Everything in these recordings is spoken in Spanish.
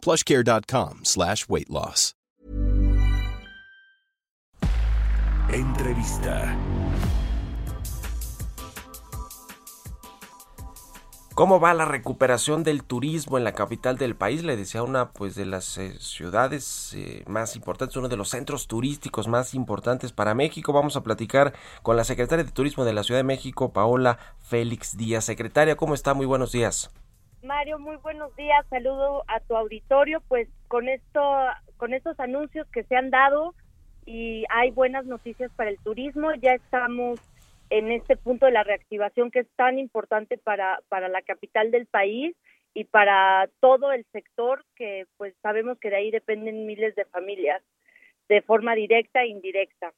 plushcare.com slash weight loss. Entrevista. ¿Cómo va la recuperación del turismo en la capital del país? Le decía una pues de las eh, ciudades eh, más importantes, uno de los centros turísticos más importantes para México. Vamos a platicar con la secretaria de Turismo de la Ciudad de México, Paola Félix Díaz. Secretaria, ¿cómo está? Muy buenos días. Mario, muy buenos días. Saludo a tu auditorio. Pues con esto, con estos anuncios que se han dado y hay buenas noticias para el turismo. Ya estamos en este punto de la reactivación que es tan importante para, para la capital del país y para todo el sector que pues sabemos que de ahí dependen miles de familias de forma directa e indirecta.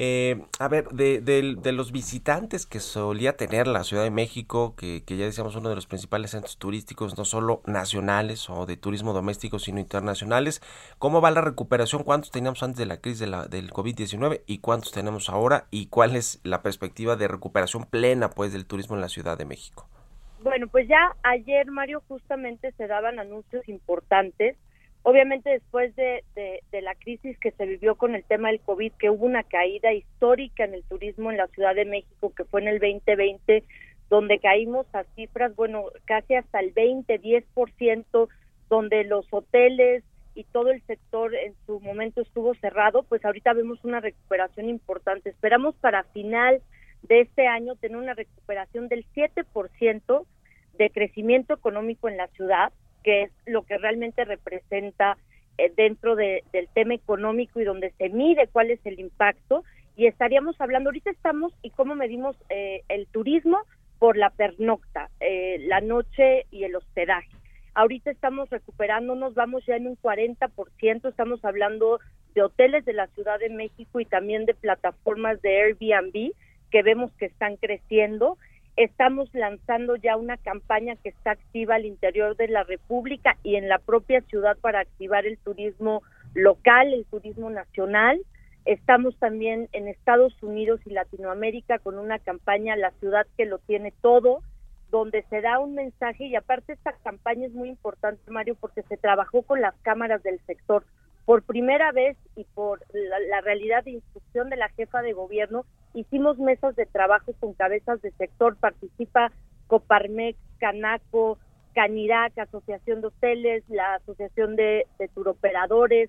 Eh, a ver, de, de, los visitantes que solía tener la Ciudad de México, que, que, ya decíamos uno de los principales centros turísticos, no solo nacionales o de turismo doméstico, sino internacionales, ¿cómo va la recuperación? ¿Cuántos teníamos antes de la crisis de la, del COVID-19 y cuántos tenemos ahora? ¿Y cuál es la perspectiva de recuperación plena pues del turismo en la Ciudad de México? Bueno, pues ya ayer, Mario, justamente se daban anuncios importantes Obviamente después de, la crisis que se vivió con el tema del COVID, que hubo una caída histórica en el turismo en la Ciudad de México, que fue en el 2020, donde caímos a cifras, bueno, casi hasta el 20, 10%, donde los hoteles y todo el sector en su momento estuvo cerrado, pues ahorita vemos una recuperación importante. Esperamos para final de este año tener una recuperación del 7% de crecimiento económico en la ciudad, que es lo que realmente representa eh, dentro del tema económico y donde se mide cuál es el impacto. Y estaríamos hablando, ahorita estamos y cómo medimos eh, el turismo por la pernocta, eh, la noche y el hospedaje. Ahorita estamos recuperándonos, vamos ya en un 40%, estamos hablando de hoteles de la Ciudad de México y también de plataformas de Airbnb que vemos que están creciendo Estamos lanzando ya una campaña que está activa al interior de la República y en la propia ciudad para activar el turismo local, el turismo nacional. Estamos también en Estados Unidos y Latinoamérica con una campaña La ciudad que lo tiene todo, donde se da un mensaje y aparte esta campaña es muy importante, Mario, porque se trabajó con las cámaras del sector. Por primera vez y por la, realidad de instrucción de la jefa de gobierno, hicimos mesas de trabajo con cabezas de sector, participa Coparmex, Canaco, Canirac, Asociación de Hoteles, la Asociación de, de Turoperadores,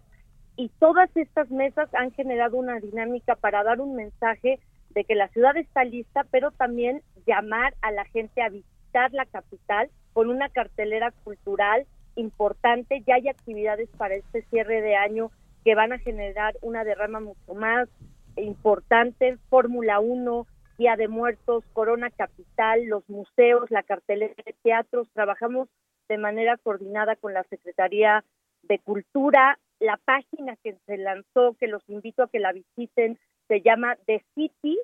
y todas estas mesas han generado una dinámica para dar un mensaje de que la ciudad está lista, pero también llamar a la gente a visitar la capital con una cartelera cultural importante. Ya hay actividades para este cierre de año que van a generar una derrama mucho más importante. Fórmula 1, Día de Muertos, Corona Capital, los museos, la cartelera de teatros. Trabajamos de manera coordinada con la Secretaría de Cultura. La página que se lanzó, que los invito a que la visiten, se llama thecity.mx,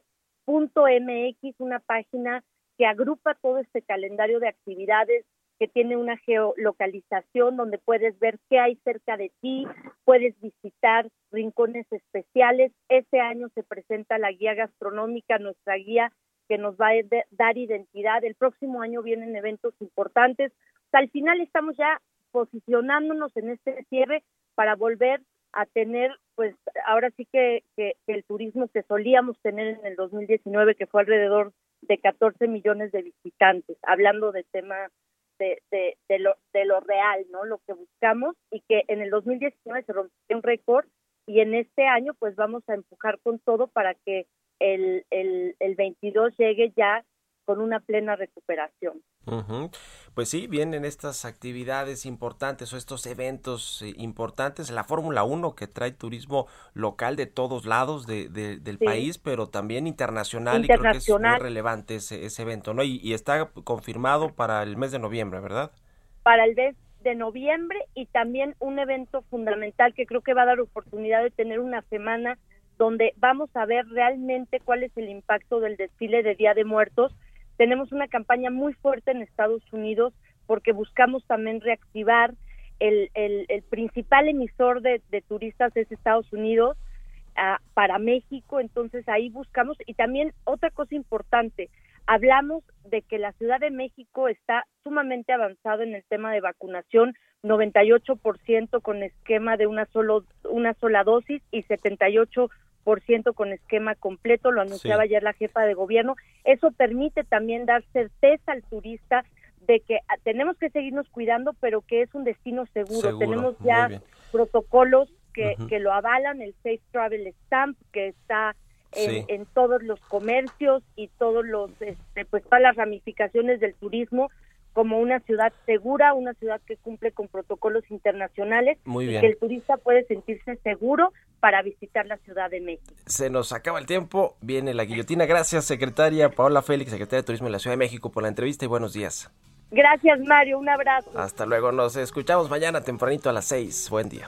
una página que agrupa todo este calendario de actividades que tiene una geolocalización donde puedes ver qué hay cerca de ti, puedes visitar rincones especiales. Este año se presenta la guía gastronómica, nuestra guía que nos va a dar identidad. El próximo año vienen eventos importantes. al final estamos ya posicionándonos en este cierre para volver a tener, pues ahora sí que, que, que el turismo que solíamos tener en el 2019, que fue alrededor de 14 millones de visitantes, hablando de tema de, de, de, lo, de lo real, ¿no? Lo que buscamos y que en el 2019 se rompió un récord y en este año pues vamos a empujar con todo para que el, el, el 22 llegue ya con una plena recuperación. Pues sí, vienen estas actividades importantes o estos eventos eh, importantes, la Fórmula 1 que trae turismo local de todos lados de, del país, pero también internacional, y creo que es muy relevante ese, ese evento, ¿no? Y, y, está confirmado para el mes de noviembre, ¿verdad? Para el mes de noviembre y también un evento fundamental que creo que va a dar oportunidad de tener una semana donde vamos a ver realmente cuál es el impacto del desfile de Día de Muertos. Tenemos una campaña muy fuerte en Estados Unidos porque buscamos también reactivar el, el, principal emisor de, turistas es Estados Unidos ah, para México, entonces ahí buscamos. Y también otra cosa importante, hablamos de que la Ciudad de México está sumamente avanzado en el tema de vacunación, 98% con esquema de una solo una sola dosis y 78 con esquema completo, lo anunciaba ayer la jefa de gobierno. Eso permite también dar certeza al turista de que ah, tenemos que seguirnos cuidando, pero que es un destino seguro. tenemos ya protocolos que, que lo avalan, el Safe Travel Stamp, que está en, en, todos los comercios y todos los, este, pues todas las ramificaciones del turismo como una ciudad segura, una ciudad que cumple con protocolos internacionales Muy y que el turista puede sentirse seguro para visitar la Ciudad de México. Se nos acaba el tiempo, viene la guillotina. Gracias, secretaria Paola Félix, secretaria de Turismo de la Ciudad de México, por la entrevista y buenos días. Gracias, Mario, un abrazo. Hasta luego, nos escuchamos mañana tempranito a las 6. Buen día.